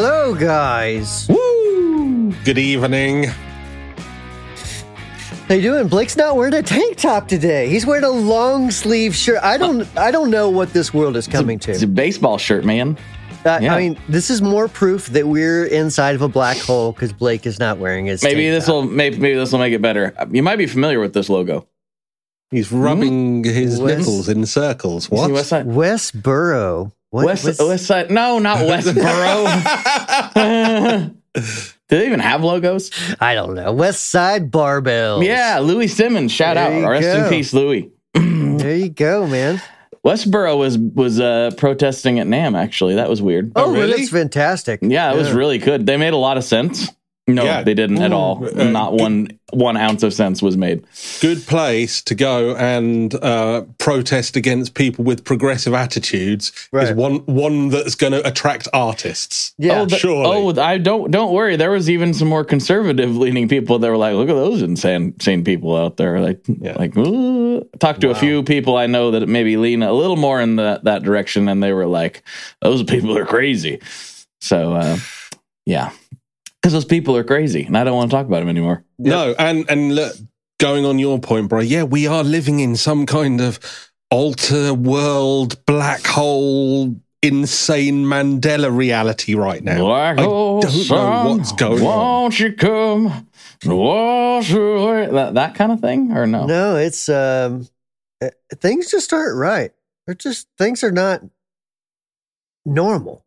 Hello, guys. Woo! Good evening. How you doing? Blake's not wearing a tank top today. He's wearing a long sleeve shirt. I don't. I don't know what this world is coming to. It's a baseball shirt, man. Uh, yeah. I mean, this is more proof that we're inside of a black hole because Blake is not wearing his. Maybe this will maybe, maybe this will make it better. You might be familiar with this logo. He's rubbing his West- nipples in circles. See What? West Westboro. What, West, what's- West Side. No, not Westboro. Do they even have logos? I don't know. West Side Barbells. Yeah, Louie Simmons. Shout There out. Rest go. in peace, Louie. There you go, man. Westboro was was uh, protesting at NAMM. Actually, that was weird. Oh, really? that's fantastic. Yeah, it was really good. They made a lot of sense. No, Yeah. they didn't at all. uh, Not one one ounce of sense was made. Good place to go and uh, protest against people with progressive attitudes is one one that's going to attract artists. Yeah. oh, the- oh, I don't don't worry. There was even some more conservative leaning people that were like, "Look at those insane, insane people out there." Like, like ooh. talked to a few people I know that maybe lean a little more in that that direction, and they were like, "Those people are crazy." So, uh, yeah, because those people are crazy, and I don't want to talk about them anymore. No, and and look, going on your point, bro. Yeah, we are living in some kind of alter world black hole insane Mandela reality right now. Black I hole don't know what's going on. Won't you come? Wash away that that kind of thing, or no? No, it's um, uh, things just aren't right. They're just things are not normal,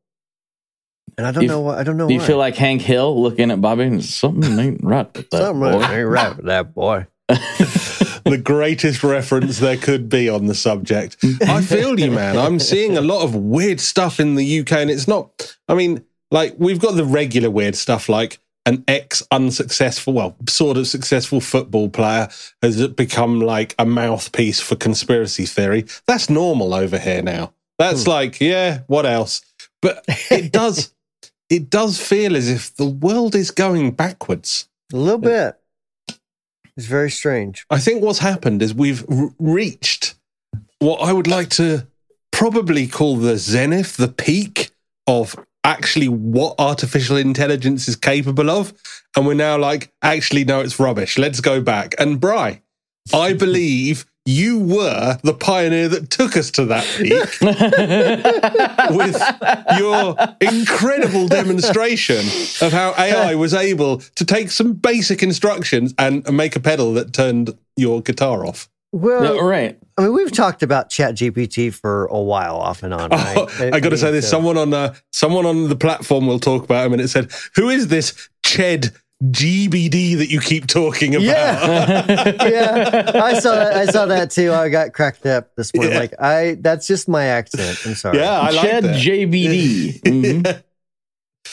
and I don't You- know what I don't know. Do you why. feel like Hank Hill looking at Bobby and something ain't right with that something boy? ain't right with that boy? the greatest reference there could be on the subject. I feel you, man. I'm seeing a lot of weird stuff in the UK, and it's not. I mean, like we've got the regular weird stuff, like an ex unsuccessful, well, sort of successful football player has become like a mouthpiece for conspiracy theory. That's normal over here now. That's hmm. like, yeah, what else? But it does. It does feel as if the world is going backwards. A little bit. It's very strange. I think what's happened is we've r- reached what I would like to probably call the zenith, the peak of actually what artificial intelligence is capable of. And we're now like, actually, no, it's rubbish. Let's go back. And Bry, I believe you were the pioneer that took us to that peak with your incredible demonstration of how AI was able to take some basic instructions and make a pedal that turned your guitar off. Well, No, right. I mean, we've talked about Chat GPT for a while, off and on. Right? Oh, I got to say, there's someone on uh, someone on the platform we'll talk about him, and it said, "Who is this Ched GBD that you keep talking about?" Yeah, yeah. I saw that. I saw that too. I got cracked up this morning. Yeah. Like I, that's just my accent. I'm sorry. Yeah, I like Chad that. JBD. Mhm.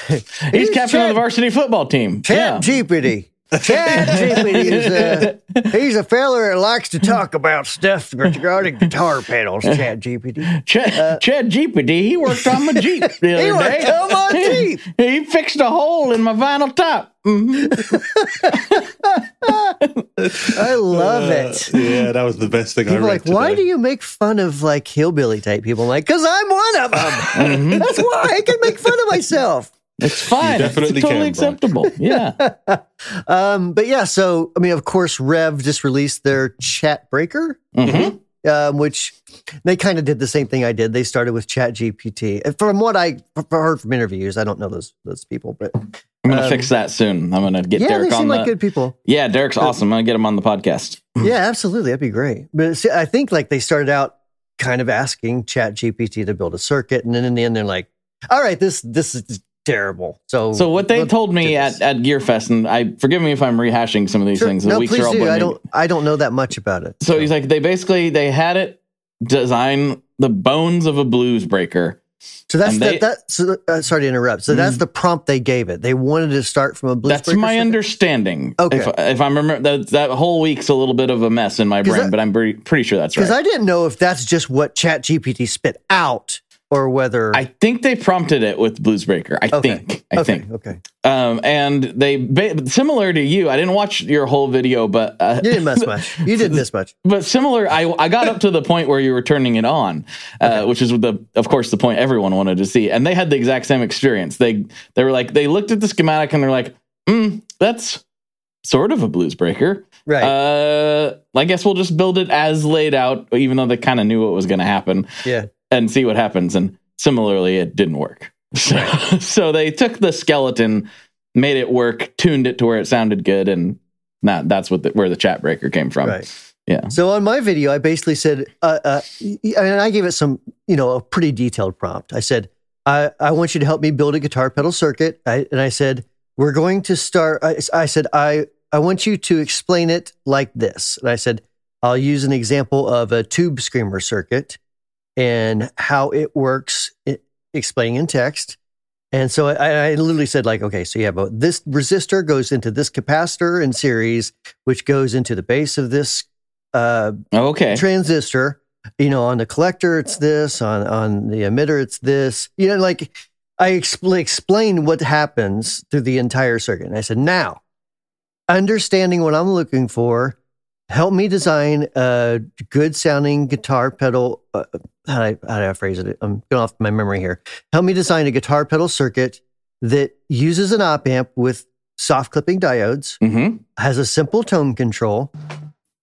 He's He's captain of the varsity football team. Chat GPT. Chat GPT is uh, he's a feller that likes to talk about stuff regarding guitar pedals. Chat GPT. Chad, Chad Jeepity, he worked on my Jeep the other He worked day. on my Jeep. he fixed a hole in my vinyl top. Mhm. I love it. Uh, yeah, that was the best thing I People are read like, why do you make fun of like hillbilly type people? I'm like, because I'm one of them. Mm-hmm. That's why I can make fun of myself. It's fine. definitely it's totally can, Brian. acceptable. Yeah. Um, but yeah, so I mean, of course, Rev just released their chat breaker, Mhm. um, which they kind of did the same thing I did. They started with Chat GPT. And From what I f- heard from interviews, I don't know those those people, but I'm gonna Um, fix that soon. I'm gonna get yeah, Derek they on seem the. like good people. Yeah, Derek's awesome. I'm gonna get him on the podcast. Yeah, absolutely, that'd be great. But see, I think like they started out kind of asking Chat GPT to build a circuit, and then in the end, they're like, "All right, this this is terrible." So, So what they told me at, at Gearfest, and I forgive me if I'm rehashing some of these Sure. things. The no, weeks please are all do. I don't I don't know that much about it. So he's like, they basically they had it design the bones of a blues breaker. So that's they- that. So, uh, sorry to interrupt. So that's the prompt they gave it. They wanted to start from a blues. That's my understanding. Okay. If, if I remember that that whole week's a little bit of a mess in my brain, I- but I'm pretty, pretty sure that's right. Because I didn't know if that's just what Chat GPT spit out, or whether I think they prompted it with Bluesbreaker. I Okay. think. I okay, think. okay. Um, and they similar to you. I didn't watch your whole video, but uh, You didn't miss much. You didn't miss much. but similar. I I got up to the point where you were turning it on, uh, which is the of course the point everyone wanted to see, and they had the exact same experience. They they were like they looked at the schematic and they're like, mm, that's sort of a blues breaker. Right. Uh, I guess we'll just build it as laid out, even though they kind of knew what was going to happen, yeah. And see what happens. And similarly, it didn't work. So, so they took the skeleton, made it work, tuned it to where it sounded good, and that that's what the, where the chat breaker came from. Right. Yeah. So on my video, I basically said, uh, uh, and I gave it some, you know, a pretty detailed prompt. I said, I, I want you to help me build a guitar pedal circuit. I, and I said, we're going to start. I, I said, I, I want you to explain it like this. And I said, I'll use an example of a tube screamer circuit and how it works, it, explaining in text. And so I, I literally said, like, okay, so have a, this resistor goes into this capacitor in series, which goes into the base of this uh, Okay. transistor. You know, on the collector, it's this. On on the emitter, it's this. You know, like I expl- explained what happens through the entire circuit. And I said, now, understanding what I'm looking for, help me design a good sounding guitar pedal. Uh, how, do I, how do I phrase it? I'm going off my memory here. Help me design a guitar pedal circuit that uses an op amp with soft clipping diodes, hmm has a simple tone control,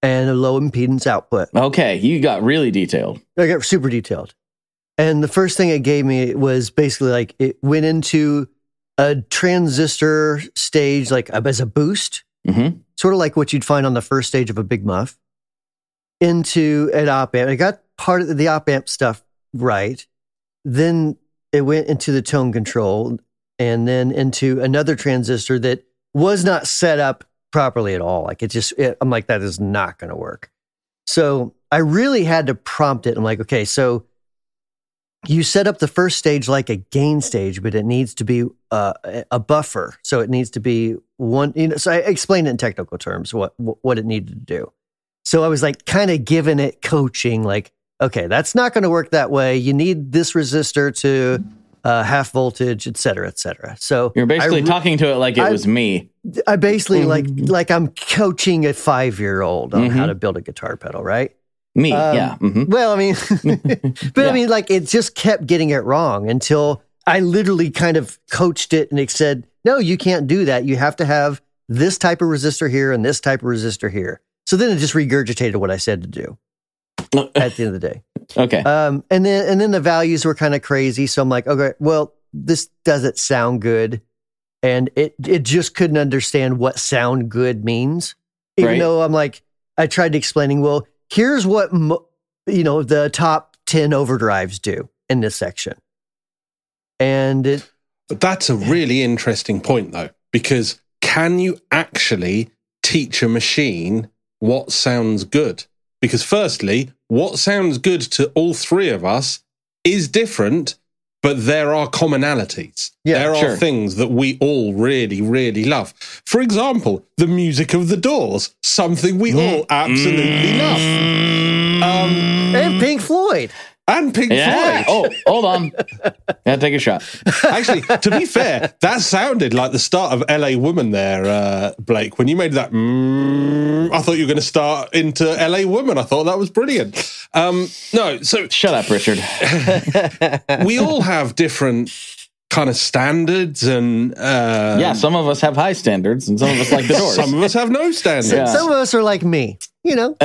and a low impedance output. Okay. You got really detailed. I got super detailed. And the first thing it gave me was basically like it went into a transistor stage, like as a boost, hmm sort of like what you'd find on the first stage of a big muff, into an op amp. I got part of the op amp stuff right. Then it went into the tone control and then into another transistor that was not set up properly at all. Like it just, it, I'm like, that is not going to work. So I really had to prompt it. I'm like, okay, so you set up the first stage like a gain stage, but it needs to be uh, a buffer. So it needs to be one. You know, so I explained it in technical terms what what it needed to do. So I was like, kind of giving it coaching, like, okay, that's not going to work that way. You need this resistor to uh, half voltage, et cetera, et cetera. So You're basically re- talking to it like it I- was me. I basically like Mhm. like I'm coaching a five year old on how Mhm. to build a guitar pedal, right? Me. Um, yeah. hmm Well, I mean, but Yeah. I mean, like it just kept getting it wrong until I literally kind of coached it and it said, no, you can't do that. You have to have this type of resistor here and this type of resistor here. So then it just regurgitated what I said to do at the end of the day. okay. Um, and then and then the values were kind of crazy. So I'm like, okay, well, this doesn't sound good, and it it just couldn't understand what sound good means. Even Right. though I'm like, I tried explaining. Well, here's what mo- you know the top ten overdrives do in this section, and it But that's a really interesting point, though, because can you actually teach a machine what sounds good? Because, firstly, what sounds good to all three of us is different, but there are commonalities. Yeah, there are things that we all really, really love. For example, the music of the doors, something we all absolutely love. Um, and Pink Floyd. And Pink yeah. Floyd. Oh, hold on. Yeah, take a shot. Actually, to be fair, that sounded like the start of LA Woman there, uh, Blake. When you made that, mm, I thought you were going to start into LA Woman. I thought that was brilliant. Um, no, so Shut up, Richard. we all have different kind of standards, and uh, yeah, some of us have high standards, and some of us like the doors. some of us have no standards, Yeah. Some of us are like me, you know.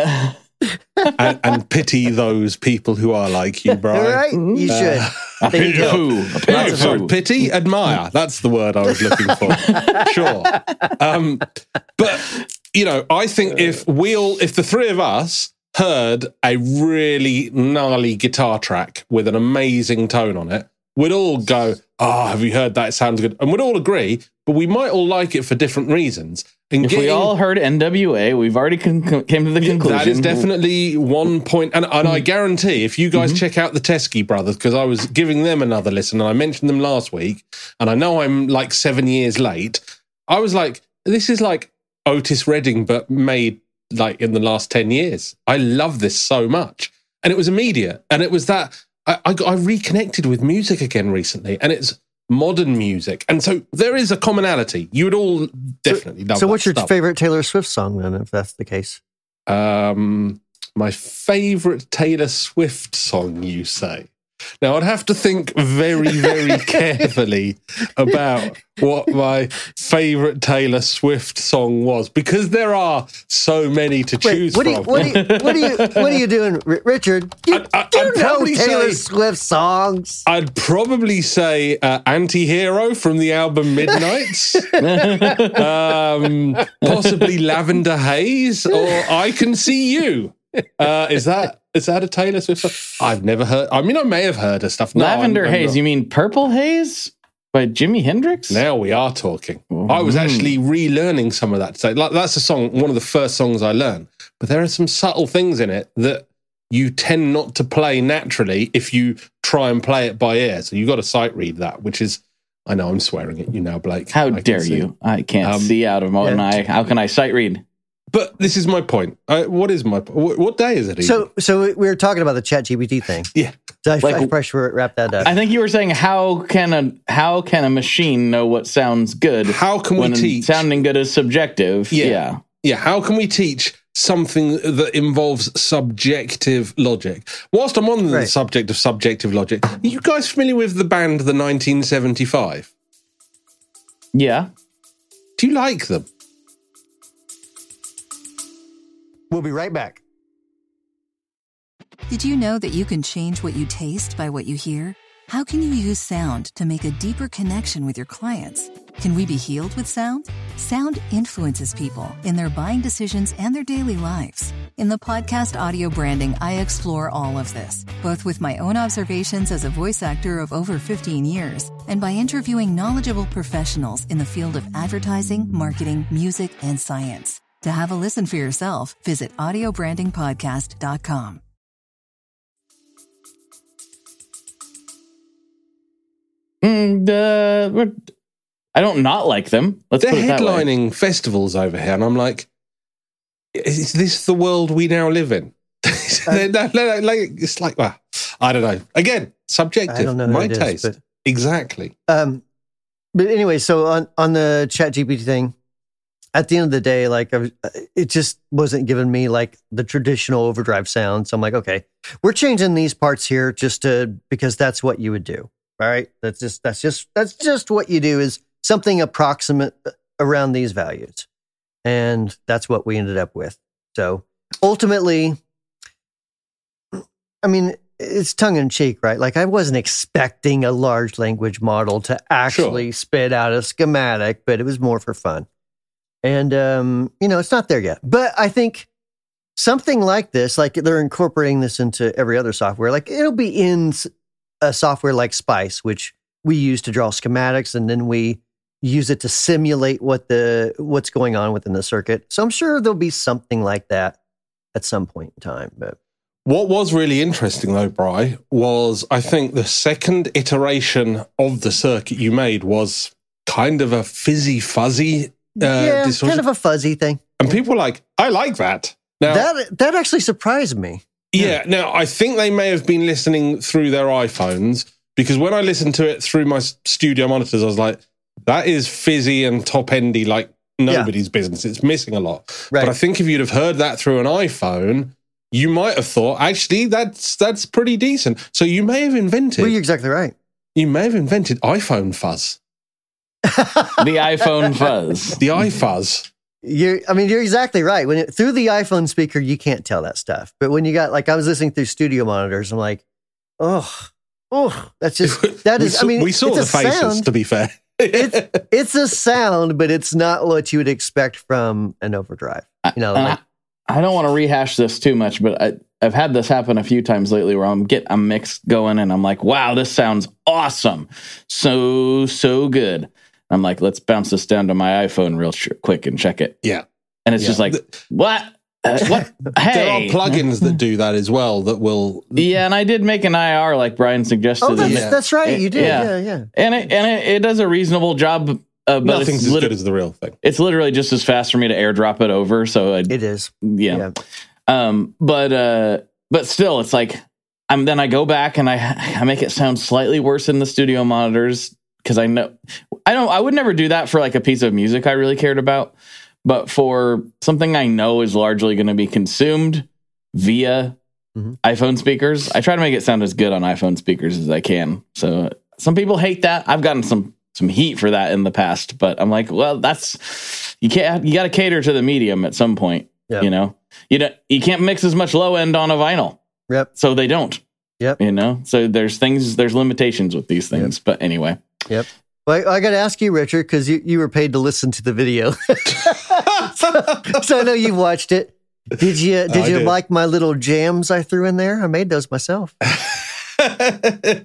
And, and pity those people who are like you, All Brian. right, you uh, should. A There you pity go. who? A No, pity sorry, who? pity, admire. That's the word I was looking for. sure. Um, but, you know, I think if uh. we all, if the three of us heard a really gnarly guitar track with an amazing tone on it, we'd all go, Oh, have you heard that? It sounds good. And we'd all agree, but we might all like it for different reasons. And If we all heard NWA, we've already con- came to the conclusion. that is definitely one point, and, and I guarantee if you guys Mhm. check out the Teskey brothers, because I was giving them another listen, and I mentioned them last week, and I know I'm like seven years late. I was like, this is like Otis Redding, but made like in the last ten years. I love this so much, and it was immediate, and it was that I, I, I reconnected with music again recently, and it's modern music, and so there is a commonality. You would all definitely love. So, what's your stuff. favorite Taylor Swift song then, if that's the case? Um, my favorite Taylor Swift song, you say? Now, I'd have to think very, very carefully about what my favorite Taylor Swift song was because there are so many to choose what, you, from. do you, what, are you, what are you doing, Richard? You, I- I- you know Taylor say- Swift songs. I'd probably say uh, Anti Hero from the album Midnights, um, possibly Lavender Haze, or I Can See You. Uh, is that is that a Taylor Swift song? I've never heard. I mean, I may have heard her stuff. No, Lavender I'm- I'm Haze. not. You mean Purple Haze by Jimi Hendrix? Now we are talking. I was actually relearning some of that today. Like that's a song, one of the first songs I learned. But there are some subtle things in it that you tend not to play naturally if you try and play it by ear. So you've got to sight read that, which is I know I'm swearing at you now, Blake. How I can dare see. you? I can't Um, see out of my yeah. eye. How can I sight read? But this is my point. I, what is my what, what day is it? even? So, so we were talking about the Chat GPT thing. yeah, So I, Like- I probably should wrap that up. I think you were saying how can a how can a machine know what sounds good how can we teach? sounding good is subjective? Yeah. yeah. yeah, how can we teach something that involves subjective logic? Whilst I'm on the Right. subject of subjective logic, are you guys familiar with the band The 1975? Yeah. Do you like them? We'll be right back. Did you know that you can change what you taste by what you hear? How can you use sound to make a deeper connection with your clients? Can we be healed with sound? Sound influences people in their buying decisions and their daily lives. In the podcast Audio Branding, I explore all of this, both with my own observations as a voice actor of over 15 years and by interviewing knowledgeable professionals in the field of advertising, marketing, music, and science. To have a listen for yourself, visit audiobrandingpodcast.com. Mm, uh, I don't not like them. Let's They're put it that way. headlining festivals over here, and I'm like, is this the world we now live in? They're- they're- they're like- it's like, well, I don't know. Again, subjective. I don't know My it is, taste. but- exactly. Um, but anyway, so on on the Chat GPT thing, at the end of the day, like I was, uh, it just wasn't giving me like the traditional overdrive sound. So I'm like, okay, we're changing these parts here just to because that's what you would do. All right, that's just that's just that's just what you do is something approximate uh, around these values, and that's what we ended up with. So ultimately, I mean, it's tongue in cheek, right? Like I wasn't expecting a large language model to actually spit out a schematic, but it was more for fun. And um, you know, it's not there yet. But I think something like this, like they're incorporating this into every other software, like it'll be in a software like Spice, which we use to draw schematics and then we use it to simulate what the what's going on within the circuit. So I'm sure there'll be something like that at some point in time. But What was really interesting, though, Bry, was I think the second iteration of the circuit you made was kind of a fizzy fuzzy Uh, yeah, distortion. kind of a fuzzy thing. and people were like, I like that. Now, That that actually surprised me. yeah, now I think they may have been listening through their iPhones because when I listened to it through my studio monitors, I was like, that is fizzy and top endy like nobody's business. It's missing a lot. Right. But I think if you'd have heard that through an iPhone, you might have thought, actually, that's that's pretty decent. So you may have invented Well, you're exactly right. you may have invented iPhone fuzz. The iPhone fuzz. The iFuzz. You're, I mean, you're exactly right. When it, through the iPhone speaker, you can't tell that stuff. But when you got like, I was listening through studio monitors, I'm like, oh, oh, that's just that is. saw, I mean, we saw it's the a faces, sound. to be fair. it's it's a sound, but it's not what you would expect from an overdrive. You know, And like, I, I don't want to rehash this too much, but I, I've had this happen a few times lately where I'm get a mix going and I'm like, wow, this sounds awesome, so so good. I'm like, let's bounce this down to my iPhone real sh- quick and check it, yeah. and it's Yeah. just like, Th- what? Uh, what? Hey, There are plugins that do that as well that will Yeah, and I did make an IR like Brian suggested. oh, that's, Yeah. that's right. You did. Yeah. Yeah, yeah. and it and it, it does a reasonable job. Uh, but nothing's it's, as lit- good as the real thing. it's literally just as fast for me to airdrop it over. So I, It is. yeah. Yeah. Um, but uh, but still, it's like I'm then I go back and I I make it sound slightly worse in the studio monitors because I know I don't I would never do that for like a piece of music I really cared about, but for something I know is largely going to be consumed via Mhm. iPhone speakers, I try to make it sound as good on iPhone speakers as I can. So some people hate that. I've gotten some some heat for that in the past, but I'm like, well, that's you can't you got to cater to the medium at some point. Yeah. You know, you don't you can't mix as much low end on a vinyl, Yep. so they don't. Yep. You know, so there's things there's limitations with these things. But anyway, Yep. Well, I, I got to ask you, Richard, because you, you were paid to listen to the video, so I know you watched it. Did you did you did. like my little jams I threw in there? I made those myself. I,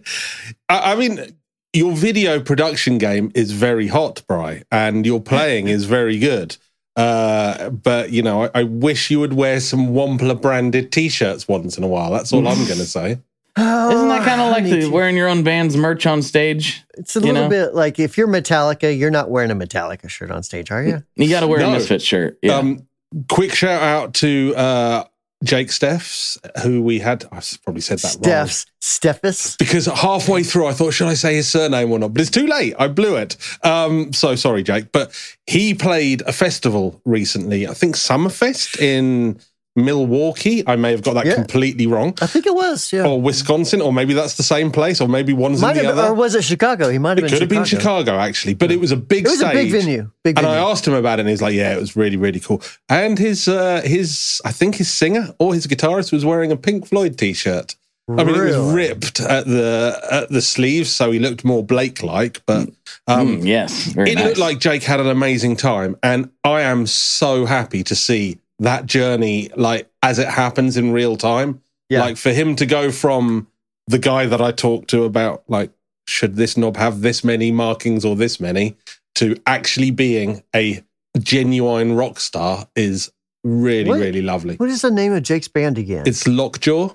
I mean, your video production game is very hot, Bry, and your playing is very good. Uh, but you know, I, I wish you would wear some Wampler branded T-shirts once in a while. That's all I'm going to say. Isn't that kind of like Oh, the wearing your own band's merch on stage? It's a little know? bit like if you're Metallica, you're not wearing a Metallica shirt on stage, are you? You got to wear No. a Misfit shirt. Yeah. Um, quick shout out to uh, Jake Steffs, who we had. I probably said that wrong. Steph's Stephus. Because halfway through, I thought, should I say his surname or not? But it's too late. I blew it. Um, so sorry, Jake. But he played a festival recently. I think Summerfest in Milwaukee. I may have got that Yeah. completely wrong. I think it was. Yeah. Or Wisconsin, or maybe that's the same place, or maybe one's might in the have, other. or was it Chicago? He might have it been could have been Chicago, actually, but it was a big It was a big venue. Big And venue. I asked him about it, and he's like, "Yeah, it was really, really cool." And his, uh, his, I think his singer or his guitarist was wearing a Pink Floyd T-shirt. I mean, it was ripped at the at the sleeves, so he looked more Blake-like. But um, Mm, yes. Very it nice. looked like Jake had an amazing time, and I am so happy to see that journey, like as it happens in real time. Yeah. Like for him to go from the guy that I talked to about, like, should this knob have this many markings or this many, to actually being a genuine rock star is really, What? really lovely. What is the name of Jake's band again? It's Lockjaw.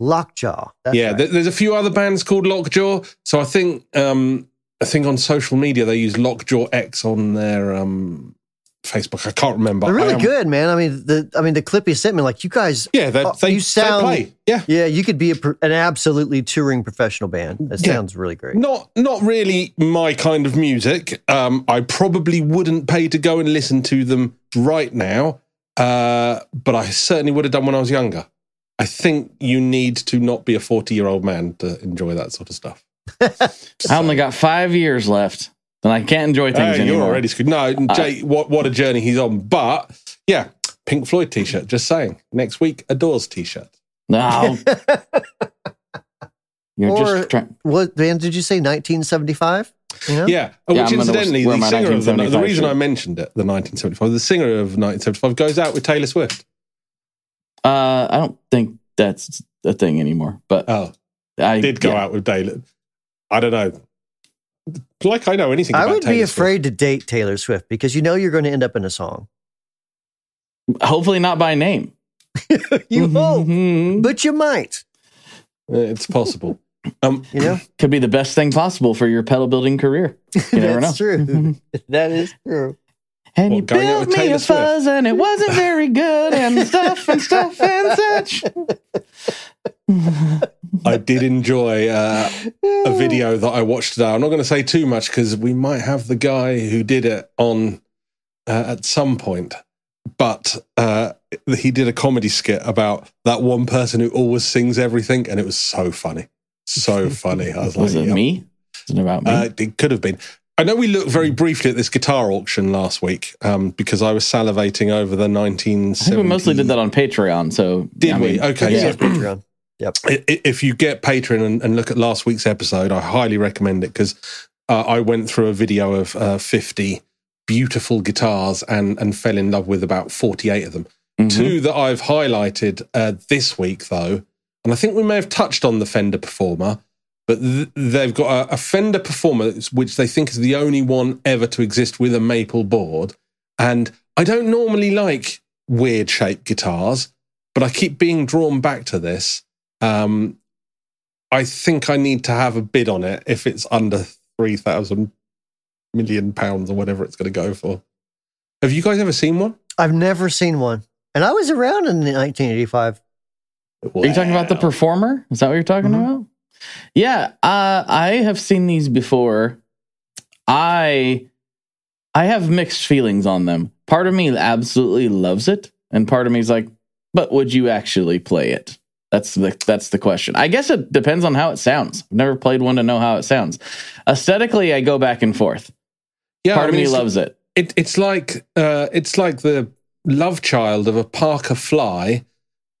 Lockjaw. That's yeah, right. there- there's a few other bands called Lockjaw. So I think um, I think on social media they use Lockjaw X on their um, Facebook. I can't remember. They're really good, man. I mean, the I mean the clip he sent me, like you guys, Yeah, they, Oh, they, you they sound- play. Yeah, yeah, you could be a, an absolutely touring professional band. That Yeah. sounds really great. not not really my kind of music. Um, I probably wouldn't pay to go and listen to them right now, uh, but I certainly would have done when I was younger. I think you need to not be a 40 year old man to enjoy that sort of stuff. I only got five years left, and I can't enjoy things Hey, you're anymore. already screwed. No, Jay, what what a journey he's on. But yeah, Pink Floyd t-shirt. Just saying. Next week, a Doors t-shirt. No. You're Or- just trying. What band did you say? 1975. You know? Yeah, uh, Yeah, which I'm gonna incidentally, the singer of the, the 1975 reason I mentioned it, the 1975, the singer of 1975 goes out with Taylor Swift. Uh, I don't think that's a thing anymore. But Oh, I did go yeah. out with Taylor. I don't know. Like I know anything. I about would be Taylor Swift. afraid to date Taylor Swift because you know you're going to end up in a song. Hopefully not by name. You hope, Mhm. but you might. Uh, It's possible. Um, You know, Could be the best thing possible for your pedal building career. You never that's know. true. that is true. And What, you built me a fuzz and it wasn't very good and stuff and stuff and such. I did enjoy uh, a video that I watched today. I'm not going to say too much because we might have the guy who did it on uh, at some point. But uh, he did a comedy skit about that one person who always sings everything, and it was so funny, so funny. I was like, it "Yep." me? It about me? Uh, it could have been. I know we looked very briefly at this guitar auction last week um, because I was salivating over the 1970s. We mostly did that on Patreon. So Did I we? mean, Okay, Yeah. so- Patreon. I- i- if you get Patreon and, and look at last week's episode, I highly recommend it because uh, I went through a video of uh, 50 beautiful guitars and, and fell in love with about 48 of them. Mhm. Two that I've highlighted uh, this week, though, and I think we may have touched on the Fender Performer, but th- they've got a, a Fender Performer which they think is the only one ever to exist with a maple board. And I don't normally like weird shaped guitars, but I keep being drawn back to this. Um, I think I need to have a bid on it if it's under 3,000 million pounds or whatever it's going to go for. Have you guys ever seen one? I've never seen one, and I was around in 1985. Are you talking about the performer? Is that what you're talking Mhm. about? Yeah, uh, I have seen these before. I I have mixed feelings on them. Part of me absolutely loves it, and part of me is like, but would you actually play it? That's the that's the question. I guess it depends on how it sounds. I've never played one to know how it sounds. Aesthetically, I go back and forth. Yeah, Part I of me loves it. It, it's like uh, it's like the love child of a Parker Fly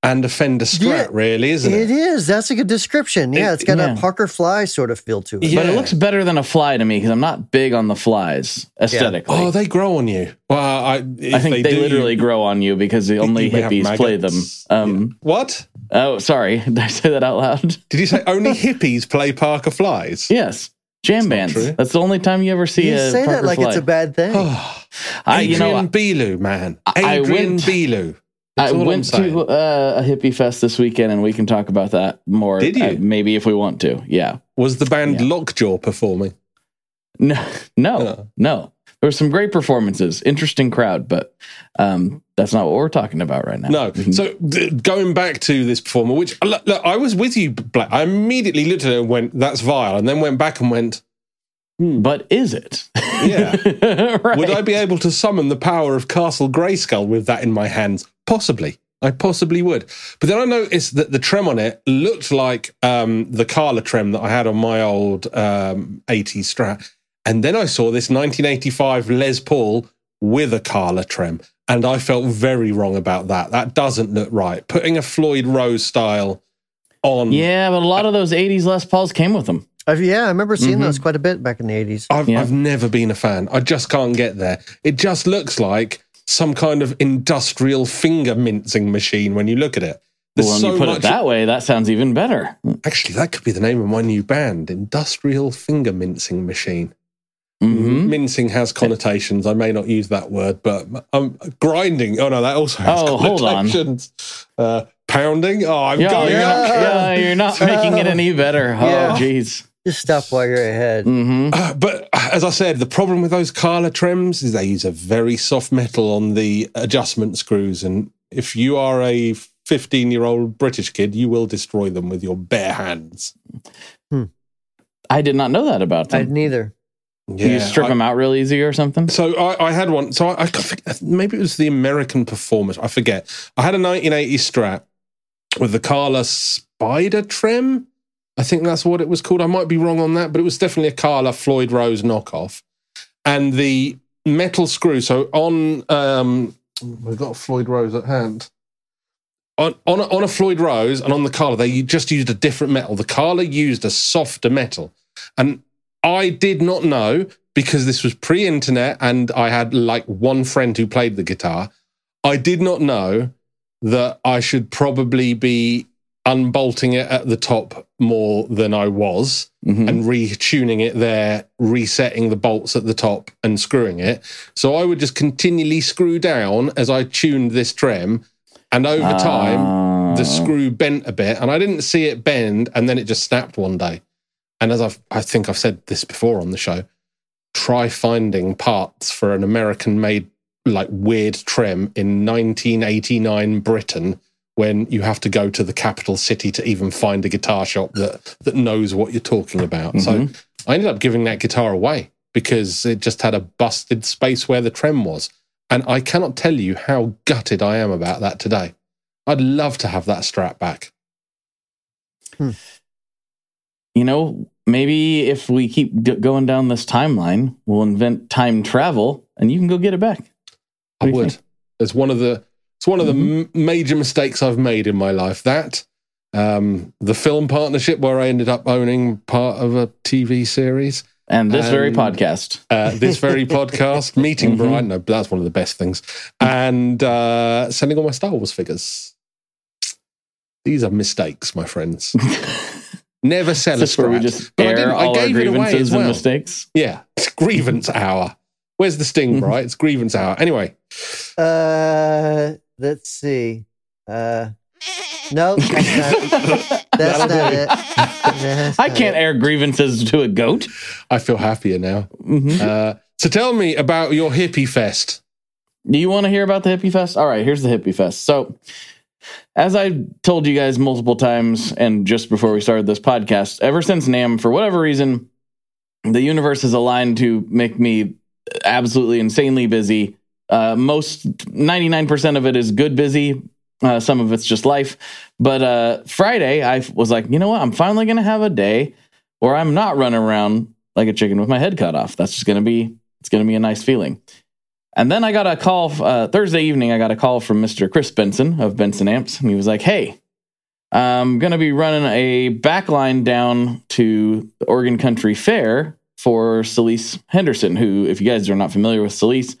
and a Fender Strat, Yeah, really, isn't It it? is. That's a good description. Yeah, It- it's got yeah. a Parker Fly sort of feel to it. Yeah. But it looks better than a fly to me because I'm not big on the flies aesthetically. Oh, they grow on you. Well, I, if I think they, do, literally grow on you because the only you may have hippies play them. maggots. Um, What Oh, sorry. Did I say that out loud? did you say? Only hippies play Parker Flies. Yes. Jam That's bands. That's the only time you ever see You a say Parker that like fly. it's a bad thing. Oh, I, Adrian you know, Belew, man. I Adrian went- Belew. I That's I'm went to uh, a hippie fest this weekend, and we can talk about that more. Did you? uh, maybe if we want to. Yeah. Was the band Yeah. Lockjaw performing? No, no, Oh. no. There were some great performances. Interesting crowd, but um, that's not what we're talking about right now. No. So d- going back to this performer, which look, look, I was with you, Blake. I immediately looked at it and went, "That's vile," and then went back and went, but is it? Yeah. right. "Would I be able to summon the power of Castle Grayskull with that in my hands? Possibly." I possibly would. But then I noticed that the trem on it looked like um, the Kahler trem that I had on my old um, 80s Strat. And then I saw this 1985 Les Paul with a Kahler trem. And I felt very wrong about that. That doesn't look right. Putting a Floyd Rose style on. Yeah, but a lot of those '80s Les Pauls came with them. I've- yeah, I remember seeing Mhm. those quite a bit back in the 80s. I've, Yeah. I've never been a fan. I just can't get there. It just looks like some kind of industrial finger mincing machine when you look at it. There's well, when so you put much. it that way, that sounds even better. Actually, that could be the name of my new band, Industrial Finger Mincing Machine. hmm Mincing has connotations. I may not use that word, but um, grinding. Oh no, that also has Oh, hold on. Uh, pounding. Oh, I'm Yeah, going you're up. not, yeah, you're not making it any better. Oh, jeez. Just stop while you're ahead. hmm Uh, but as I said, the problem with those Kahler trims is they use a very soft metal on the adjustment screws, and if you are a 15 year old British kid, you will destroy them with your bare hands. I did not know that about that. I them. neither. you strip I- them out real easy or something. So I, I had one. So I, I maybe it was the American Performance. I forget. I had a 1980 Strat with the Kahler Spyder trim. I think that's what it was called. I might be wrong on that, but it was definitely a Kahler Floyd Rose knockoff. And the metal screw. So on, um, we've got Floyd Rose at hand. On, on, a, on a Floyd Rose and on the Kahler, they just used a different metal. The Kahler used a softer metal. And I did not know because this was pre internet and I had like one friend who played the guitar. I did not know that I should probably be unbolting it at the top more than I was Mhm. and retuning it there, resetting the bolts at the top and screwing it. So I would just continually screw down as I tuned this trim. And over time, the Oh. screw bent a bit and I didn't see it bend and then it just snapped one day. And as I've, I think I've said this before on the show, try finding parts for an American made like weird trim in 1989 Britain when you have to go to the capital city to even find a guitar shop that, that knows what you're talking about. So mm-hmm. I ended up giving that guitar away because it just had a busted space where the trem was. And I cannot tell you how gutted I am about that today. I'd love to have that strap back. Hmm. you know, maybe if we keep g- going down this timeline, we'll invent time travel, and you can go get it back. I What do you would. think? It's one of the it's one of the m- major mistakes I've made in my life. That um, the film partnership where I ended up owning part of a TV series. And this very podcast. Uh, this very podcast, meeting Mhm. Brian. No, that's one of the best things. And uh, sending all my Star Wars figures. These are mistakes, my friends. Never sell Is a this where we just But I air didn't- I all our gave it away grievances as and well. mistakes? Yeah, it's grievance hour. Where's the sting, Mm-hmm. right? It's grievance hour. Anyway, Uh, let's see. Uh, no, that's not, that's not it. That's I not can't it. air grievances to a goat. I feel happier now. Mhm. Uh, so tell me about your hippie fest. Do you want to hear about the Hippie Fest? All right, here's the Hippie Fest. So, as I told you guys multiple times, and just before we started this podcast, ever since NAMM, for whatever reason, the universe is aligned to make me absolutely insanely busy. Uh, most 99% of it is good busy. Uh, some of it's just life. But uh, Friday, I was like, you know what? I'm finally going to have a day where I'm not running around like a chicken with my head cut off. That's just going to be, it's going to be a nice feeling. And then I got a call uh, Thursday evening. I got a call from Mr. Chris Benson of Benson Amps, and he was like, "Hey, I'm going to be running a backline down to the Oregon Country Fair for Celisse Henderson, who, if you guys are not familiar with Celisse,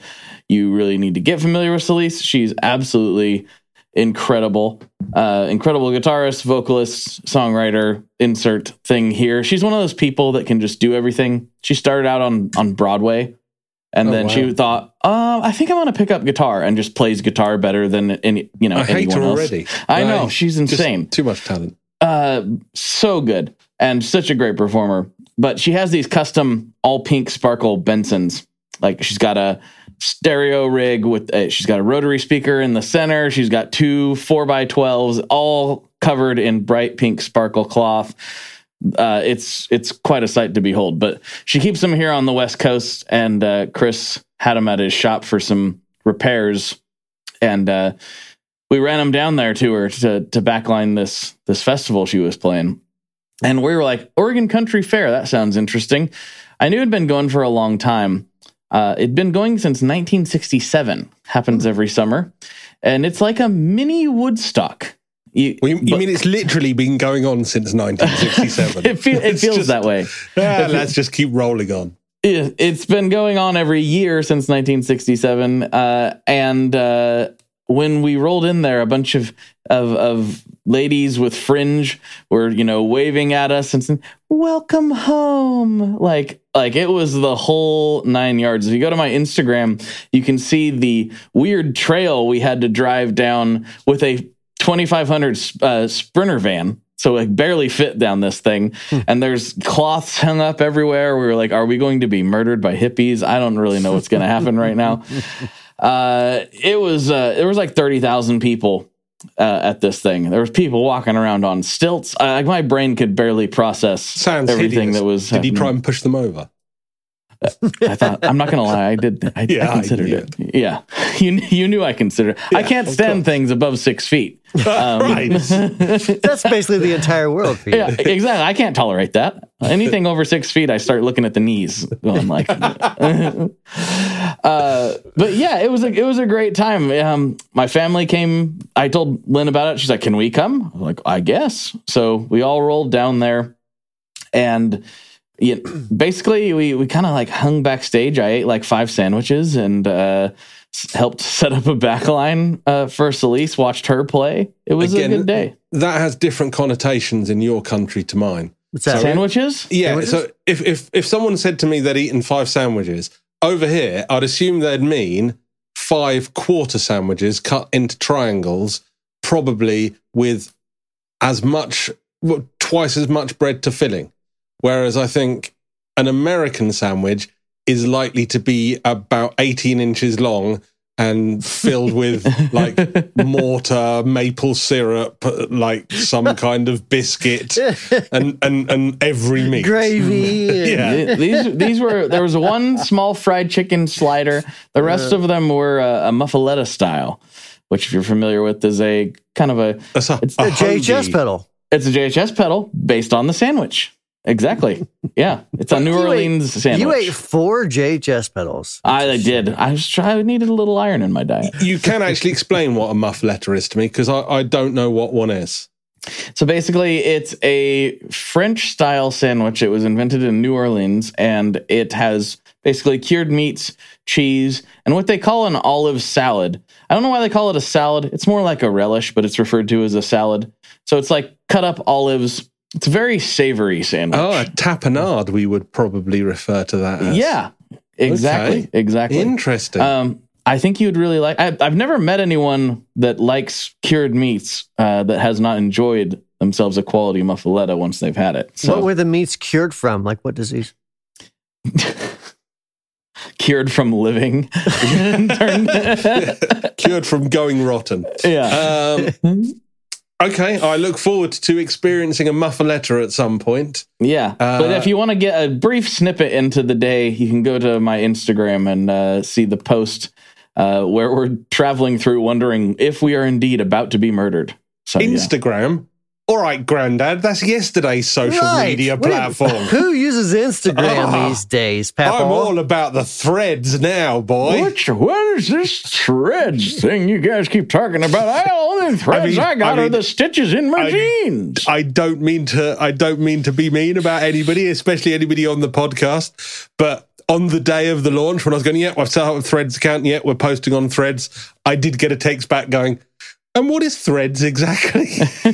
you really need to get familiar with Celisse. She's absolutely incredible, uh, incredible guitarist, vocalist, songwriter. Insert thing here. She's one of those people that can just do everything. She started out on on Broadway and oh, then wow. she thought, uh, I think I'm going to pick up guitar and just plays guitar better than any, you know, I anyone else. already. I know. She's insane. too much talent. Uh, so good and such a great performer. But she has these custom all pink sparkle Bensons. Like she's got a stereo rig with, a, she's got a rotary speaker in the center. She's got two four by 12s all covered in bright pink sparkle cloth uh, it's it's quite a sight to behold. But she keeps them here on the West Coast, and uh, Chris had them at his shop for some repairs, and uh, we ran them down there to her to to backline this this festival she was playing. And we were like, Oregon Country Fair, that sounds interesting. I knew it'd been going for a long time. Uh, it'd been going since 1967, happens every summer. And it's like a mini Woodstock. You, well, you, you mean it's literally been going on since 1967? it, feel, it feels just, that way. Let's just keep rolling on. It's been going on every year since 1967, uh, and uh, when we rolled in there, a bunch of, of of ladies with fringe were you know waving at us and saying "Welcome home," like like it was the whole nine yards. If you go to my Instagram, you can see the weird trail we had to drive down with a 2500 uh, sprinter van. So it barely fit down this thing. Hmm. and there's cloths hung up everywhere. We were like are we going to be murdered by hippies? I don't really know what's going to happen right now uh, it was uh, there was like 30000 people uh, at this thing there was people walking around on stilts I, my brain could barely process Sounds everything hideous. that was did happening. you try and push them over I thought I'm not gonna lie, I did. I, yeah, I considered I it. Yeah, you you knew I considered. Yeah, I can't stand things above six feet. Um, right. That's basically the entire world for you. Yeah, exactly. I can't tolerate that. Anything over six feet, I start looking at the knees. Going like, uh, but yeah, it was a it was a great time. Um, my family came. I told Lynn about it. She's like, "Can we come?" I'm like, "I guess." So we all rolled down there, and you know, basically we we kind of like hung backstage. I ate like five sandwiches and uh, helped set up a backline uh, for Celisse. Watched her play. It was Again, a good day. That has different connotations in your country to mine. What's that? So, sandwiches? Yeah. Sandwiches? So if if if someone said to me they'd eaten five sandwiches over here, I'd assume they'd mean five quarter sandwiches cut into triangles, probably with as much, well, twice as much bread to filling. Whereas I think an American sandwich is likely to be about 18 inches long and filled with like mortar, maple syrup, like some kind of biscuit, and and and every meat, gravy. yeah, these these were there was one small fried chicken slider. The rest of them were a, a muffaletta style, which if you're familiar with is a kind of a, a it's a, a JHS pedal. It's a JHS pedal based on the sandwich. Exactly. Yeah, it's a New Orleans ate, sandwich. You ate four JHS pedals. I, I did. I was trying. I needed a little iron in my diet. You can actually explain what a muffaletta is to me because I, I don't know what one is. So basically, it's a French style sandwich. It was invented in New Orleans, and it has basically cured meats, cheese, and what they call an olive salad. I don't know why they call it a salad. It's more like a relish, but it's referred to as a salad. So it's like cut up olives it's a very savory sandwich. Oh, a tapenade, we would probably refer to that as. Yeah, exactly. Okay. Exactly. Interesting. Um, I think you'd really like. I, have never met anyone that likes cured meats uh, that has not enjoyed themselves a quality muffaletta once they've had it. So, what were the meats cured from? Like what disease? cured from living, cured from going rotten. Yeah. Um, okay, I look forward to experiencing a muffaletta at some point. Yeah, uh, but if you want to get a brief snippet into the day, you can go to my Instagram and uh, see the post uh, where we're traveling through, wondering if we are indeed about to be murdered. So, Instagram. Yeah. All right, Grandad, that's yesterday's social right. media platform. Who uses Instagram oh, these days, Papa? I'm all about the threads now, boy. What, what is this threads thing you guys keep talking about? I only threads I, mean, I got I mean, are the stitches in my I, jeans. I don't mean to. I don't mean to be mean about anybody, especially anybody on the podcast. But on the day of the launch, when I was going, yeah, I've set up a Threads account. Yet yeah, we're posting on Threads. I did get a text back going and what is threads exactly?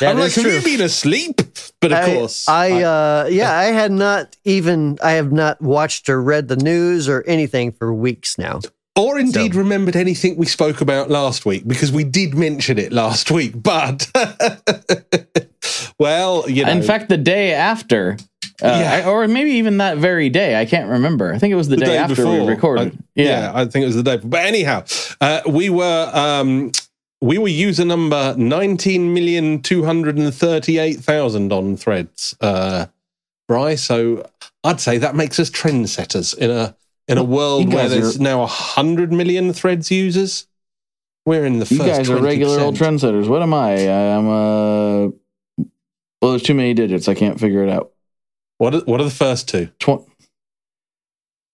I'm like, have true. you been asleep? But of I, course, I, uh, yeah, I had not even, I have not watched or read the news or anything for weeks now. Or indeed so. remembered anything we spoke about last week because we did mention it last week. But, well, you know. In fact, the day after, uh, yeah. or maybe even that very day. I can't remember. I think it was the, the day, day, after before. we recorded. I, yeah. yeah. I think it was the day. But anyhow, uh, we were um, we were user number nineteen million two hundred and thirty eight thousand on Threads, uh, Bry. So I'd say that makes us trendsetters in a in a world where there's are, now hundred million Threads users. We're in the first. you guys are 20%. regular old trendsetters. What am I? I'm a. Well, there's too many digits. I can't figure it out. What are, what are the first two? Tw-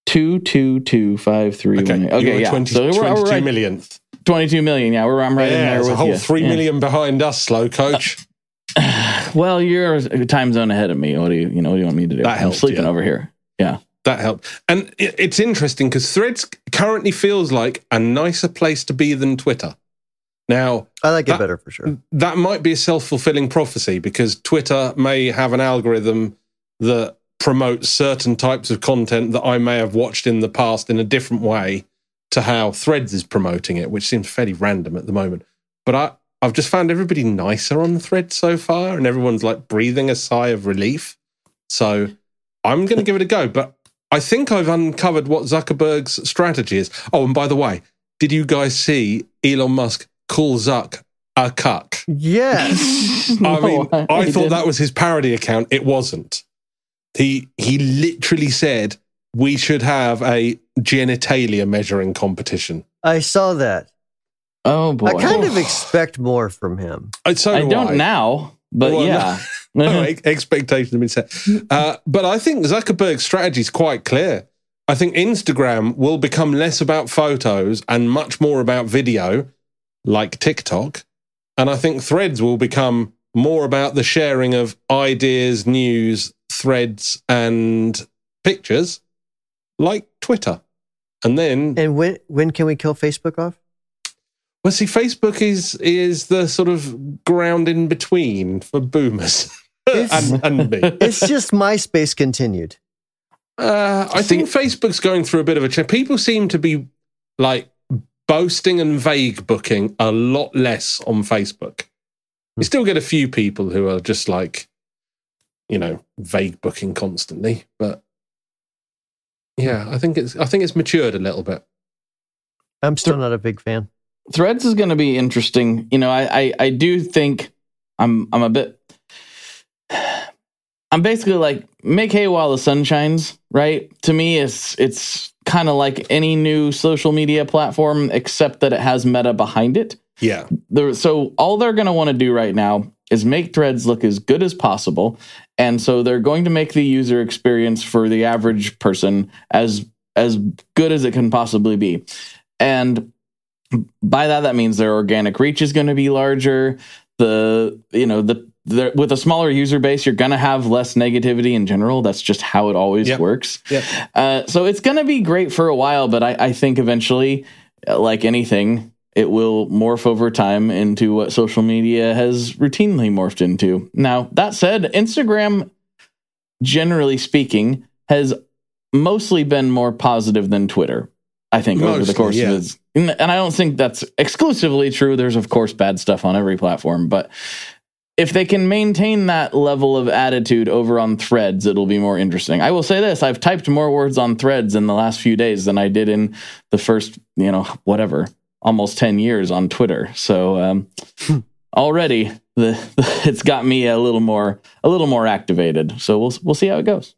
two two two five three okay, one. Okay, yeah. 20, so we're, 22 right. millionth. 22 million. Yeah, we're I'm right yeah, in there with a whole you. three yeah. behind us, slow coach. Uh, well, you're a time zone ahead of me. What do you you know? What do you want me to do? That helped, I'm sleeping yeah. over here. Yeah, that helped. And it's interesting because Threads currently feels like a nicer place to be than Twitter. Now, I like that, it better for sure. That might be a self fulfilling prophecy because Twitter may have an algorithm that promotes certain types of content that I may have watched in the past in a different way to how Threads is promoting it, which seems fairly random at the moment. But I, I've just found everybody nicer on Threads so far, and everyone's like breathing a sigh of relief. So I'm going to give it a go. But I think I've uncovered what Zuckerberg's strategy is. Oh, and by the way, did you guys see Elon Musk call Zuck a cuck? Yes. I mean, I, I thought that was his parody account. It wasn't. He he literally said we should have a genitalia measuring competition. I saw that. Oh boy! I kind of expect more from him. Uh, so I don't I. now, but well, yeah. No, no expectations have been set. Uh, but I think Zuckerberg's strategy is quite clear. I think Instagram will become less about photos and much more about video, like TikTok. And I think Threads will become more about the sharing of ideas, news, threads, and pictures like Twitter. And then And when when can we kill Facebook off? Well, see, Facebook is is the sort of ground in between for boomers and, and me. It's just MySpace continued. Uh, I think Facebook's going through a bit of a change. People seem to be like boasting and vague booking a lot less on Facebook. You still get a few people who are just like, you know, vague booking constantly, but yeah, I think it's I think it's matured a little bit. I'm still not a big fan. Threads is going to be interesting. You know, I, I I do think I'm I'm a bit I'm basically like make hay while the sun shines, right? To me, it's it's kind of like any new social media platform, except that it has meta behind it. Yeah. There, so all they're going to want to do right now is make threads look as good as possible, and so they're going to make the user experience for the average person as as good as it can possibly be, and by that that means their organic reach is going to be larger. The you know the the, with a smaller user base, you're going to have less negativity in general. That's just how it always yep. works. Yep. Uh, so it's going to be great for a while, but I, I think eventually, like anything, it will morph over time into what social media has routinely morphed into. Now, that said, Instagram, generally speaking, has mostly been more positive than Twitter, I think, mostly, over the course yeah. of its. And I don't think that's exclusively true. There's, of course, bad stuff on every platform, but if they can maintain that level of attitude over on threads, it'll be more interesting. I will say this I've typed more words on threads in the last few days than I did in the first, you know, whatever, almost 10 years on Twitter. So um, already the, it's got me a little more a little more activated. So we'll we'll see how it goes.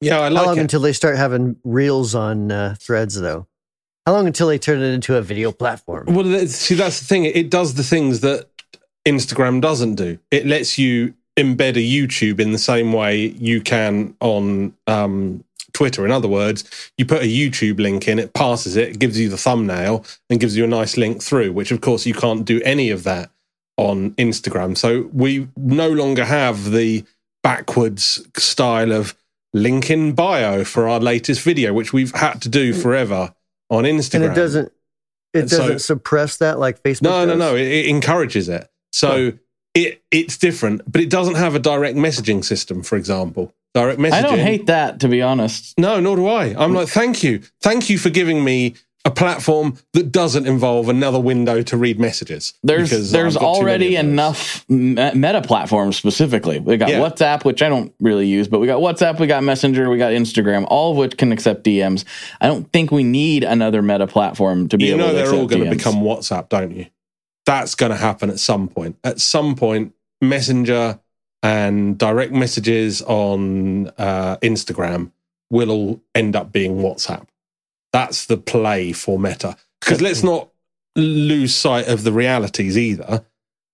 Yeah, I like How long it. until they start having reels on uh, threads, though? How long until they turn it into a video platform? Well, that's- see, that's the thing. It does the things that Instagram doesn't do. It lets you embed a YouTube in the same way you can on um, Twitter. In other words, you put a YouTube link in, it passes it, it gives you the thumbnail, and gives you a nice link through. Which, of course, you can't do any of that on Instagram. So we no longer have the backwards style of link in bio for our latest video, which we've had to do mm. forever on Instagram. And it doesn't. It And doesn't suppress that like Facebook. No, no, does? no. It, it encourages it. So it it's different, but it doesn't have a direct messaging system, for example. Direct messaging. I don't hate that, to be honest. No, nor do I. I'm like, thank you, thank you for giving me a platform that doesn't involve another window to read messages. There's there's I've got too already many of those. enough meta platforms specifically. We got Yeah. WhatsApp, which I don't really use, but we got WhatsApp, we got Messenger, we got Instagram, all of which can accept DMs. I don't think we need another meta platform to be able. You know they're all going to become WhatsApp, don't you? That's going to happen at some point. At some point, Messenger and direct messages on uh, Instagram will all end up being WhatsApp. That's the play for Meta. Because let's not lose sight of the realities either.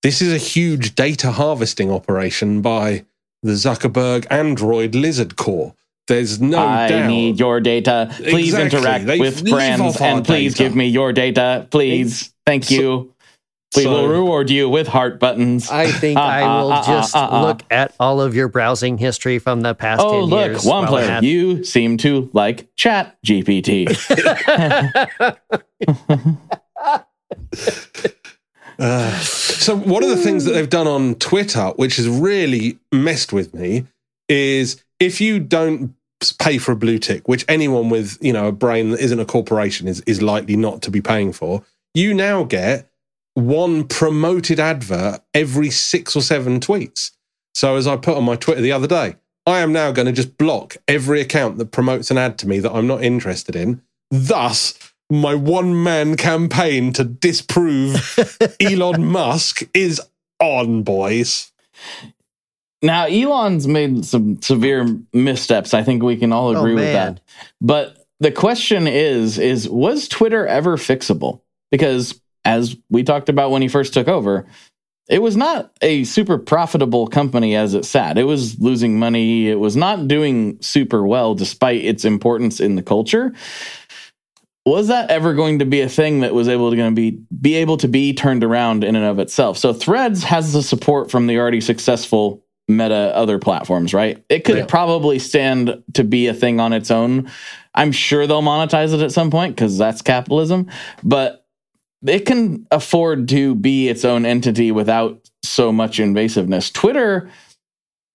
This is a huge data harvesting operation by the Zuckerberg Android Lizard Core. There's no I doubt. need your data. Please Exactly. interact They with live friends off our and please data. give me your data. Please. Thank So- you. We so- will reward you with heart buttons. I think Uh, I uh, will uh, just uh, uh. look at all of your browsing history from the past Oh, 10 look, years. one player. have- You seem to like Chat GPT. Uh, so one of the things that they've done on Twitter, which has really messed with me, is if you don't pay for a blue tick, which anyone with you know a brain that isn't a corporation is is likely not to be paying for, you now get one promoted advert every six or seven tweets. So as I put on my Twitter the other day, I am now going to just block every account that promotes an ad to me that I'm not interested in. Thus, my one man campaign to disprove Elon Musk is on, boys. now, Elon's made some severe missteps. I think we can all Oh, agree with that. But the question is, is was Twitter ever fixable? Because as we talked about when he first took over, it was not a super profitable company as it sat. It was losing money. It was not doing super well despite its importance in the culture. Was that ever going to be a thing that was able to going to be be able to be turned around in and of itself? So Threads has the support from the already successful Meta other platforms, right? It could Yeah. probably stand to be a thing on its own. I'm sure they'll monetize it at some point because that's capitalism, but it can afford to be its own entity without so much invasiveness. Twitter,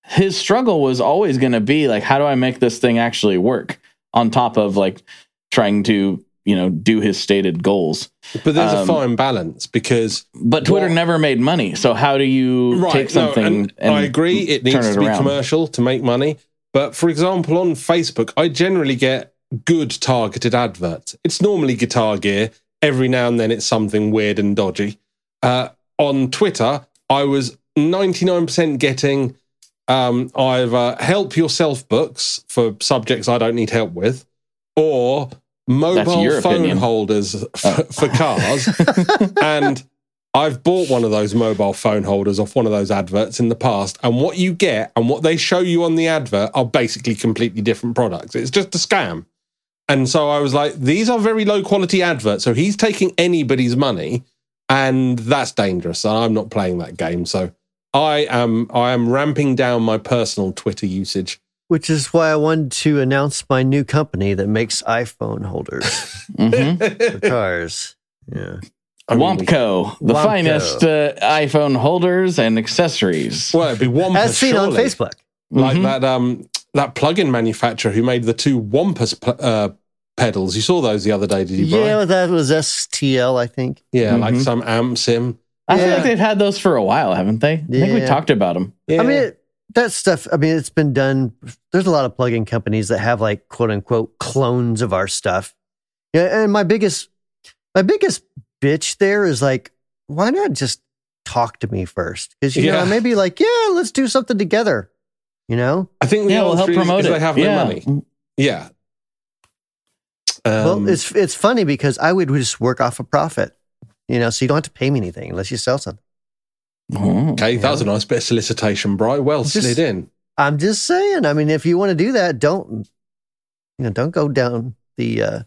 his struggle was always going to be like, how do I make this thing actually work? On top of like trying to, you know, do his stated goals. But there's Um, a fine balance because But Twitter Well- never made money. So how do you take no, something and and, I agree it needs it to be around? commercial to make money. But for example, on Facebook, I generally get good targeted adverts. It's normally guitar gear. Every now and then, it's something weird and dodgy. Uh, on Twitter, I was 99% getting um, either help yourself books for subjects I don't need help with, or mobile phone opinion. holders f- for cars. and I've bought one of those mobile phone holders off one of those adverts in the past, and what you get and what they show you on the advert are basically completely different products. It's just a scam. And so I was like, these are very low quality adverts. So he's taking anybody's money, and that's dangerous. And I'm not playing that game. So I am I am ramping down my personal Twitter usage. Which is why I wanted to announce my new company that makes iPhone holders Mhm. for cars. Yeah. I mean, we- Wampco, the Wampco. finest uh, iPhone holders and accessories. well, it'd be Wampus. As seen on. Facebook. like Mhm. that um that plug-in manufacturer who made the two Wampus pl- uh, pedals. You saw those the other day, did you? Brian? Yeah, that was STL, I think. yeah, like Mhm. some amp sim. I feel like they've had those for a while, haven't they? I think we talked about them. Yeah. I mean, it, that stuff, I mean, it's been done. There's a lot of plug-in companies that have like quote unquote clones of our stuff. Yeah. And my biggest, my biggest bitch there is like, why not just talk to me first? Because, you Yeah. know, maybe like, yeah, let's do something together, you know? I think the Yeah, we'll help answer is, promote is it. they have yeah. no money. Yeah. Um, well, it's, it's funny because I would just work off a profit, you know, so you don't have to pay me anything unless you sell something. Oh. okay. That was a nice bit of solicitation, Bry. Well Just- slid in. I'm just saying. I mean, if you want to do that, don't you know? Don't go down the uh,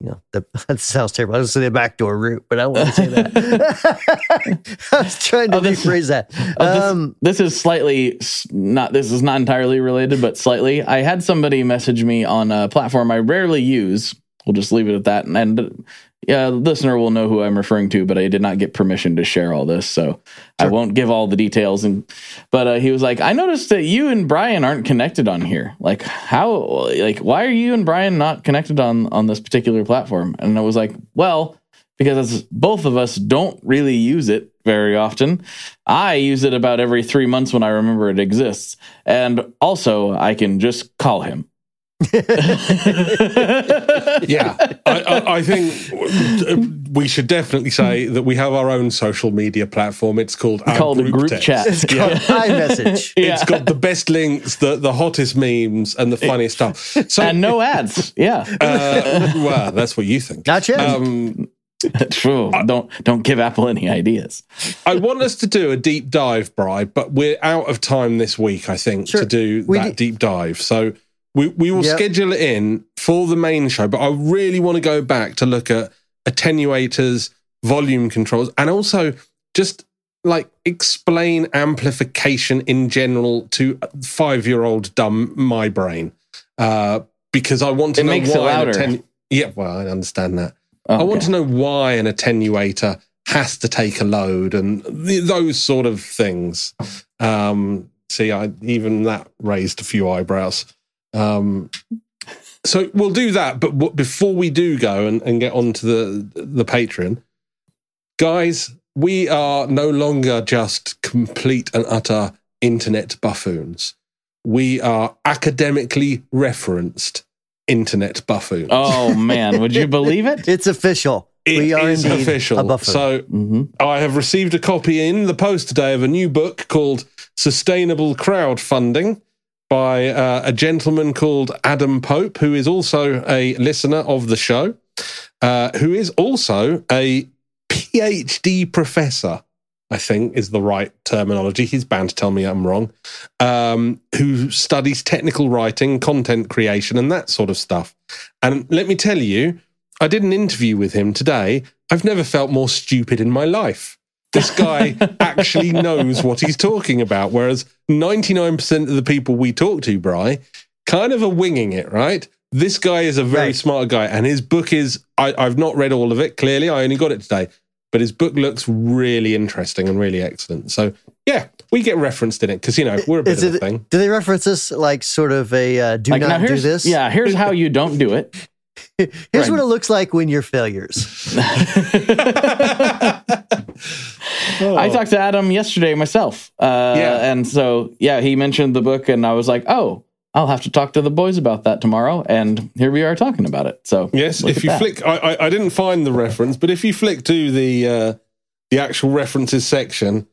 you know the that sounds terrible. I was say the backdoor route, but I don't say that. I was trying to Oh, this- rephrase that. Oh, this- um, this is slightly not this is not entirely related but slightly i had somebody message me on a platform i rarely use we'll just leave it at that and, and yeah the listener will know who i'm referring to but i did not get permission to share all this so i won't give all the details and but uh, he was like i noticed that you and brian aren't connected on here like how like why are you and brian not connected on on this particular platform and i was like well because both of us don't really use it very often. I use it about every three months when I remember it exists. And also, I can just call him. Yeah. I, I, I think we should definitely say that we have our own social media platform. It's called our called a group text. chat. it's called iMessage. It's got the best links, the, the hottest memes, and the funniest stuff. So, and no ads. Yeah. uh, well, that's what you think. Not yet. Um, True. Don't don't give Apple any ideas. I want us to do a deep dive, Bri, but we're out of time this week, I think, Sure. to do We that d- deep dive. So we, we will Yep. schedule it in for the main show, but I really want to go back to look at attenuators, volume controls, and also just like explain amplification in general to five year old dumb my brain. Uh, because I want to It know makes it why an louder. atten- yeah, well, I understand that. I want to know why an attenuator has to take a load and th- those sort of things. Um, see, I even that raised a few eyebrows. Um, so we'll do that, but w- before we do go and, and get onto the the Patreon, guys, we are no longer just complete and utter internet buffoons. We are academically referenced internet buffoons. Oh man, would you believe it? it's official. It we are is indeed official. a buffoon. So hmm I have received a copy in the post today of a new book called Sustainable Crowdfunding by uh, a gentleman called Adam Pope, who is also a listener of the show, uh, who is also a PhD professor. I think is the right terminology. He's bound to tell me I'm wrong. Um, who studies technical writing, content creation, and that sort of stuff. And let me tell you, I did an interview with him today. I've never felt more stupid in my life. This guy actually knows what he's talking about, whereas 99% of the people we talk to, Bry, kind of are winging it, right? This guy is a very Right. smart guy, and his book is, I, I've not read all of it, clearly. I only got it today, but his book looks really interesting and really excellent. So, yeah, we get referenced in it because, you know, we're a bit Is of a thing. Do they reference this like sort of a uh, do Like now not do this? yeah, here's how you don't do it. Here's Right. what it looks like when you're failures. I talked to Adam yesterday myself. Uh, Yeah. And so, yeah, he mentioned the book, and I was like, oh, I'll have to talk to the boys about that tomorrow. And here we are talking about it. So, Yes, if you that. flick, I, I, I didn't find the reference, but if you flick to the uh, the actual references section,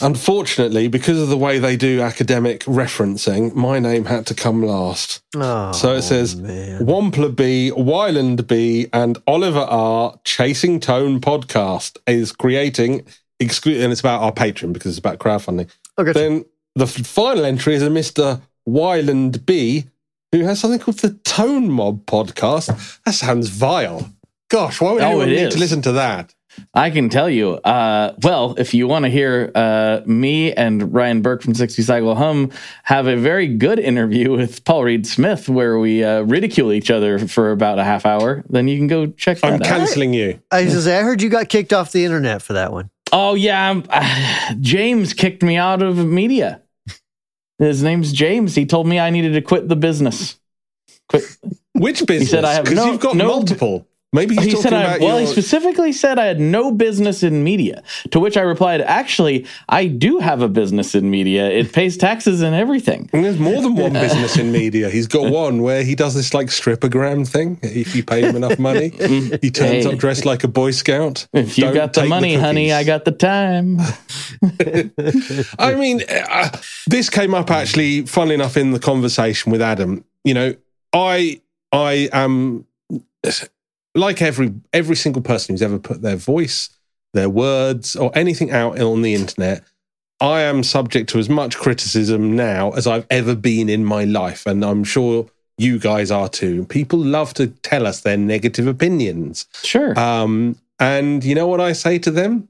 unfortunately, because of the way they do academic referencing, my name had to come last. Oh, So it says man. Wampler B, Wyland B, and Oliver R. Chasing Tone podcast is creating, exclu- and it's about our Patreon because it's about crowdfunding. Oh, okay. Then the f- final entry is a Mr. Wyland B, who has something called the Tone Mob podcast. That sounds vile. Gosh, why would Oh, anyone need is. to listen to that? I can tell you. Uh, well, if you want to hear uh, me and Ryan Burke from 60 Cycle Hum have a very good interview with Paul Reed Smith where we uh, ridicule each other for about a half hour, then you can go check that I'm out. cancelling you. I was just say, I heard you got kicked off the internet for that one. Oh, yeah. I'm- uh, James kicked me out of media. His name's James. He told me I needed to quit the business. Quit. Which business? said I have Because no- you've got no- multiple. Maybe he's he talking said, I, well, he specifically said I had no business in media. To which I replied, actually, I do have a business in media. It pays taxes and everything. And there's more than one business in media. He's got one where he does this like strippergram thing. If you pay him enough money, he turns Hey. up dressed like a Boy Scout. If you Don't got the money, honey. I got the time. I mean, uh, this came up actually, funnily enough, in the conversation with Adam. You know, I I am like every every single person who's ever put their voice, their words, or anything out on the internet. I am subject to as much criticism now as I've ever been in my life, and I'm sure you guys are too. People love to tell us their negative opinions. Sure. Um, and you know what I say to them?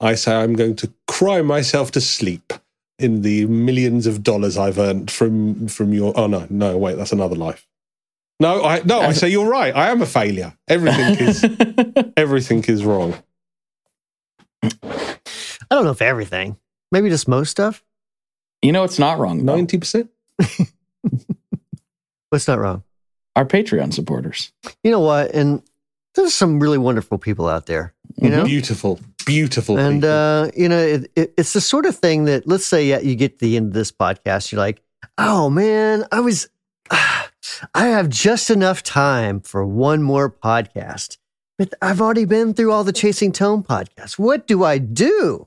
I say I'm going to cry myself to sleep in the millions of dollars I've earned from from your. Oh no, no, wait, that's another life. No, I no, I say you're right. I am a failure. Everything is everything is wrong. I don't know if everything. Maybe just most stuff. you know, it's not wrong. though. Ninety percent. What's not wrong? Our Patreon supporters. You know what? And there's some really wonderful people out there. You know, Beautiful, beautiful. and people. uh, you know, it, it, it's the sort of thing that let's say yeah, you get to the end of this podcast, you're like, oh man, I was, I have just enough time for one more podcast, but I've already been through all the Chasing Tone podcasts. What do I do?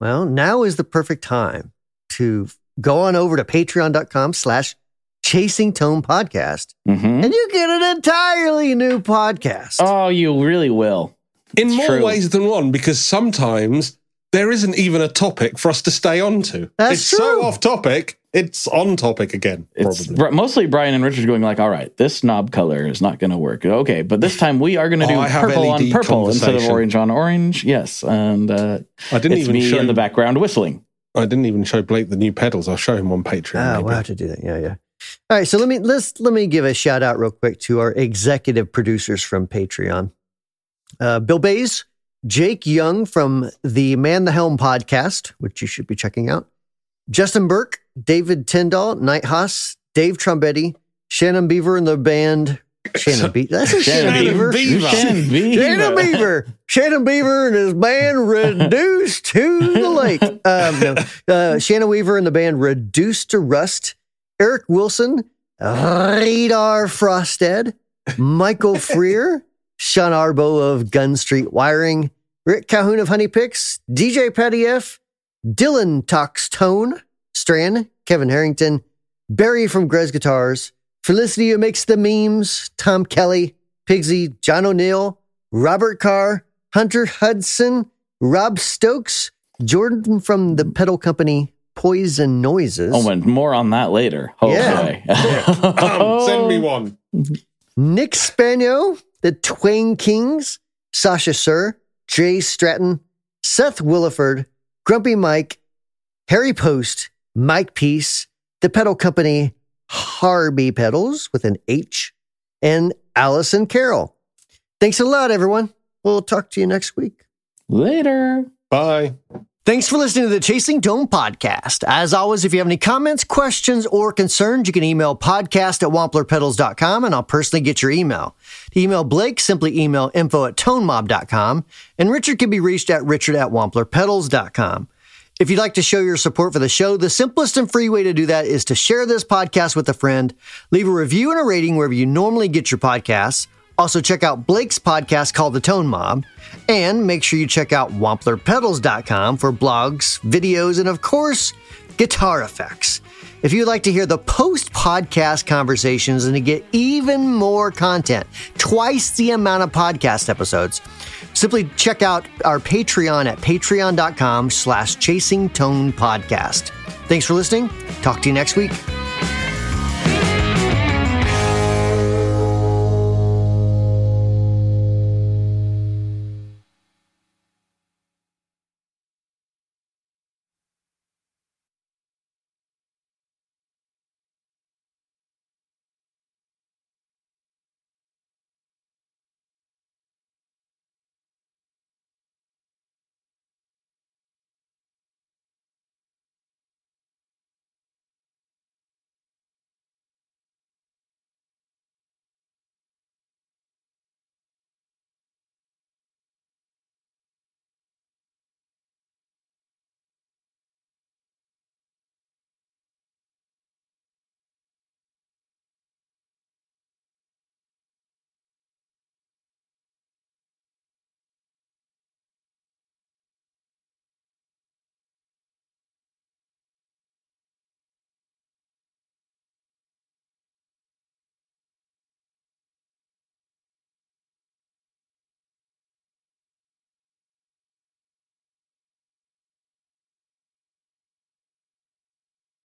Well, now is the perfect time to go on over to patreon.com slash chasing tone podcast hmm and you get an entirely new podcast. Oh, you really will. in it's more true. ways than one, because sometimes there isn't even a topic for us to stay on to. That's it's so off topic. It's on topic again. It's Probably. br- mostly Brian and Richard going like, all right, this knob color is not going to work. Okay, but this time we are going to Oh, do I have purple on purple instead of orange on orange. Yes, and uh, I didn't it's even me show in the background whistling. I didn't even show Blake the new pedals. I'll show him on Patreon. Oh, we'll have to do that. Yeah, yeah. All right, so let me let's let me give a shout out real quick to our executive producers from Patreon. Uh, Bill Bays, Jake Young from the Man the Helm podcast, which you should be checking out. Justin Burke, David Tyndall, Night Haas, Dave Trombetti, Shannon Beaver and the band. Shannon Beaver. That's a Shannon, Shannon Beaver. Beaver. Shannon Beaver. Shannon Beaver. Shannon Beaver and his band Reduced to the Lake. Um, no. uh, Shannon Weaver and the band Reduced to Rust. Eric Wilson, Radar Frosted, Michael Freer, Sean Arbo of Gun Street Wiring, Rick Calhoun of Honey Picks, DJ Patty F, Dylan Talks Tone, Strand, Kevin Harrington, Barry from Grez Guitars, Felicity who makes the memes, Tom Kelly, Pigsy, John O'Neill, Robert Carr, Hunter Hudson, Rob Stokes, Jordan from the pedal company Poison Noises, Oh, and more on that later. Oh, Yeah. boy. Um, send me one. Nick Spano, the Twain Kings, Sasha Sir, Jay Stratton, Seth Williford, Grumpy Mike, Harry Post, Mike Peace, the pedal company Harby Pedals with an H, and Allison Carroll. Thanks a lot, everyone. We'll talk to you next week. Later. Bye. Thanks for listening to the Chasing Tone podcast. As always, if you have any comments, questions, or concerns, you can email podcast at wamplerpedals.com and I'll personally get your email. To email Blake, simply email info at tonemob.com and Richard can be reached at richard at wamplerpedals.com. If you'd like to show your support for the show, the simplest and free way to do that is to share this podcast with a friend, leave a review and a rating wherever you normally get your podcasts. Also, check out Blake's podcast called The Tone Mob. And make sure you check out wamplerpedals.com for blogs, videos, and of course, guitar effects. If you'd like to hear the post podcast conversations and to get even more content, twice the amount of podcast episodes, simply check out our Patreon at patreon.com slash chasing tone podcast. Thanks for listening. Talk to you next week.